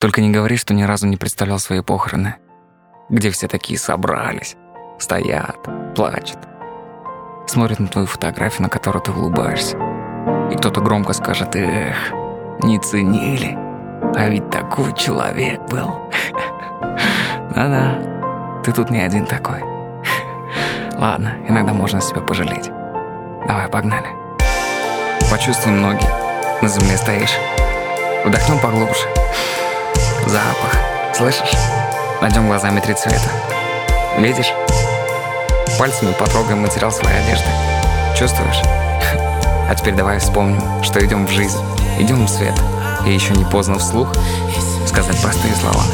Только не говори, что ни разу не представлял свои похороны, где все такие собрались, стоят, плачут, смотрят на твою фотографию, на которую ты улыбаешься. И кто-то громко скажет «Эх, не ценили, а ведь такой человек был». Да-да, ты тут не один такой. Ладно, иногда можно себя пожалеть. Давай, погнали. Почувствуем ноги. На земле стоишь. Вдохнем поглубже. Запах. Слышишь? Найдем глазами три цвета. Видишь? Пальцами потрогаем материал своей одежды. Чувствуешь? А теперь давай вспомним, что идем в жизнь, идем в свет. И еще не поздно вслух сказать простые слова.